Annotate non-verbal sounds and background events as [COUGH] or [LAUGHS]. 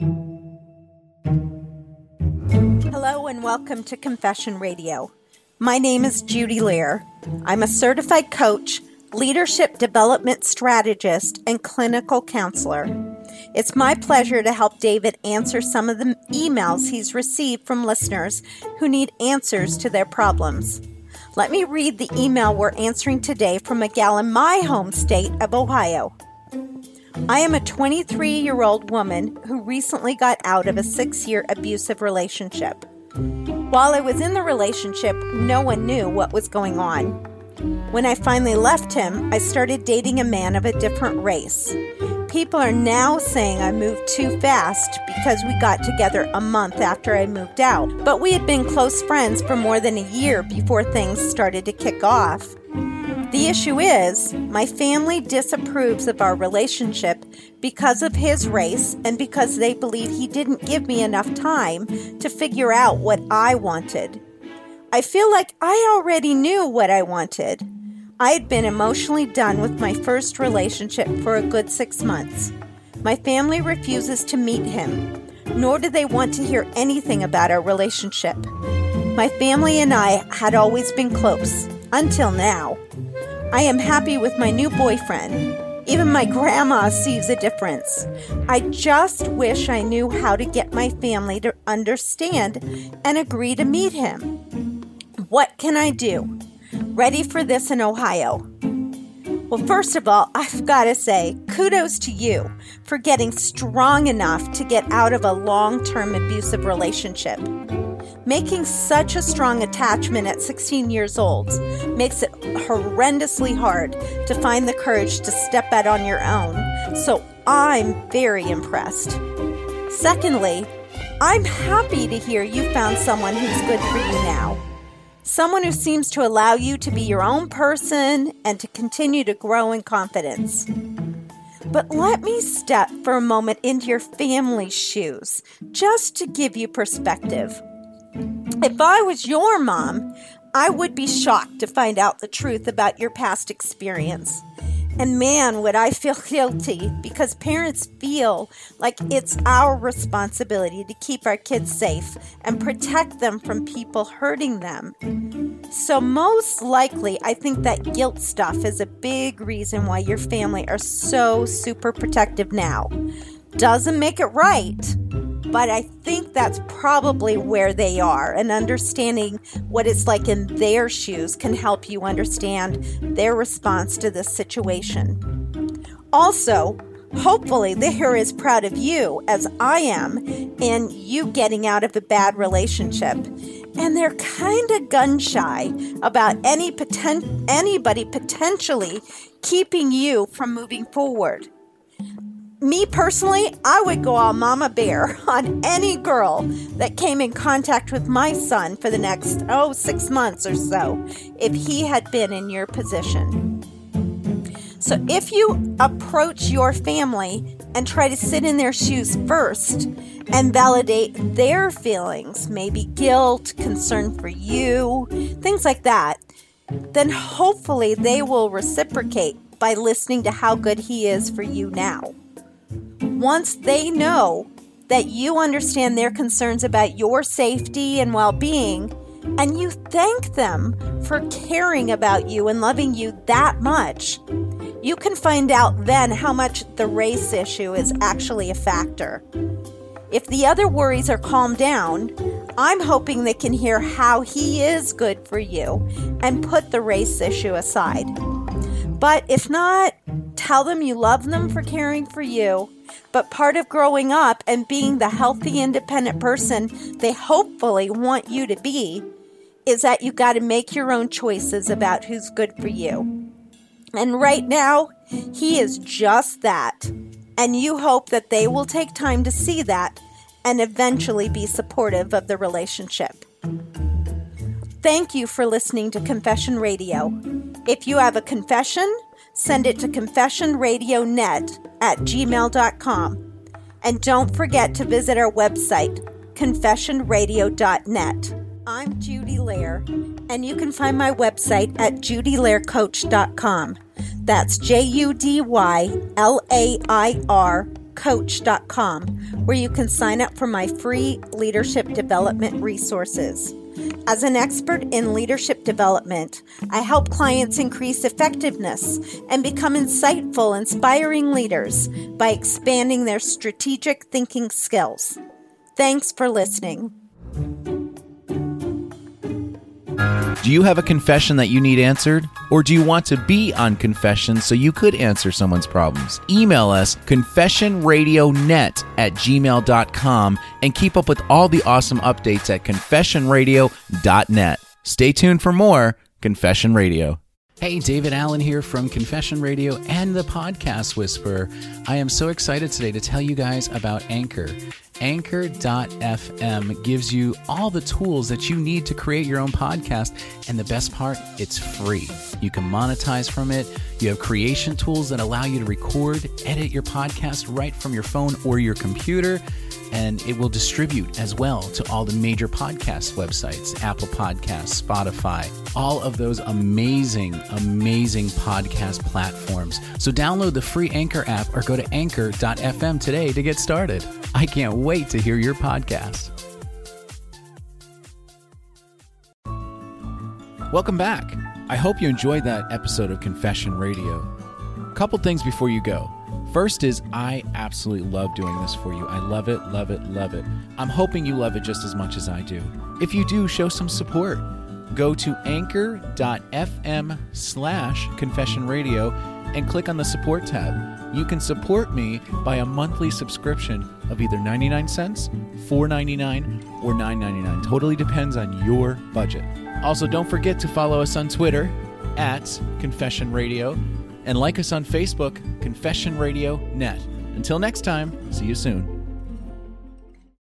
Hello and welcome to Confession Radio. My name is Judy Lair. I'm a certified coach, leadership development strategist, and clinical counselor. It's my pleasure to help David answer some of the emails he's received from listeners who need answers to their problems. Let me read the email we're answering today from a gal in my home state of Ohio. I am a 23 year old woman who recently got out of a six year abusive relationship. While I was in the relationship, no one knew what was going on. When I finally left him, I started dating a man of a different race. People are now saying I moved too fast because we got together a month after I moved out, but we had been close friends for more than a year before things started to kick off. The issue is, my family disapproves of our relationship because of his race and because they believe he didn't give me enough time to figure out what I wanted. I feel like I already knew what I wanted. I had been emotionally done with my first relationship for a good six months. My family refuses to meet him, nor do they want to hear anything about our relationship. My family and I had always been close, until now. I am happy with my new boyfriend. Even my grandma sees a difference. I just wish I knew how to get my family to understand and agree to meet him. What can I do? ready for this in Ohio? Well, first of all, I've got to say, kudos to you for getting strong enough to get out of a long term abusive relationship. Making such a strong attachment at 16 years old makes it horrendously hard to find the courage to step out on your own, so I'm very impressed. Secondly, I'm happy to hear you found someone who's good for you now someone who seems to allow you to be your own person and to continue to grow in confidence. But let me step for a moment into your family's shoes, just to give you perspective. If I was your mom, I would be shocked to find out the truth about your past experience. And man, would I feel [LAUGHS] guilty because parents feel like it's our responsibility to keep our kids safe and protect them from people hurting them. So, most likely, I think that guilt stuff is a big reason why your family are so super protective now. Doesn't make it right, but I think that's probably where they are. And understanding what it's like in their shoes can help you understand their response to this situation. Also, hopefully, they're as proud of you as I am in you getting out of a bad relationship. And they're kind of gun shy about any poten- anybody potentially keeping you from moving forward me personally, I would go all mama bear [LAUGHS] on any girl that came in contact with my son for the next, oh, six months or so, if he had been in your position. So if you approach your family and try to sit in their shoes first and validate their feelings, maybe guilt, concern for you, things like that, then hopefully they will reciprocate by listening to how good he is for you now once they know that you understand their concerns about your safety and well being, and you thank them for caring about you and loving you that much, you can find out then how much the race issue is actually a factor. If the other worries are calmed down, I'm hoping they can hear how he is good for you and put the race issue aside. But if not, tell them you love them for caring for you but part of growing up and being the healthy, independent person they hopefully want you to be is that you got to make your own choices about who's good for you. And right now, he is just that. And you hope that they will take time to see that and eventually be supportive of the relationship. Thank you for listening to Confession Radio. If you have a confession, send it to confessionradionet at gmail.com. And don't forget to visit our website, confessionradio.net. I'm Judy Lair, and you can find my website at judylaircoach.com. That's J U D Y L A I R confessionradiocoach.com, where you can sign up for my free leadership development resources. As an expert in leadership development, I help clients increase effectiveness and become insightful, inspiring leaders by expanding their strategic thinking skills. Thanks for listening. Do you have a confession that you need answered? Or do you want to be on confession so you could answer someone's problems? Email us confessionradionet at gmail.com and keep up with all the awesome updates at confessionradio.net. Stay tuned for more Confession Radio. Hey, David Allen here from Confession Radio and the Podcast Whisperer. I am so excited today to tell you guys about Anchor. Anchor.fm gives you all the tools that you need to create your own podcast. And the best part, it's free. You can monetize from it. You have creation tools that allow you to record, edit your podcast right from your phone or your computer and it will distribute as well to all the major podcast websites Apple Podcasts, Spotify, all of those amazing, amazing podcast platforms. So download the free Anchor app or go to anchor.fm today to get started. I can't wait to hear your podcast. Welcome back. I hope you enjoyed that episode of Confession Radio. Couple things before you go. First is I absolutely love doing this for you. I love it, love it, love it. I'm hoping you love it just as much as I do. If you do, show some support. Go to anchor.fm slash confession radio and click on the support tab. You can support me by a monthly subscription of either 99 cents, 4.99, or 9.99. Totally depends on your budget. Also, don't forget to follow us on Twitter at Confession Radio and like us on Facebook, Confession Radio Net. Until next time, see you soon.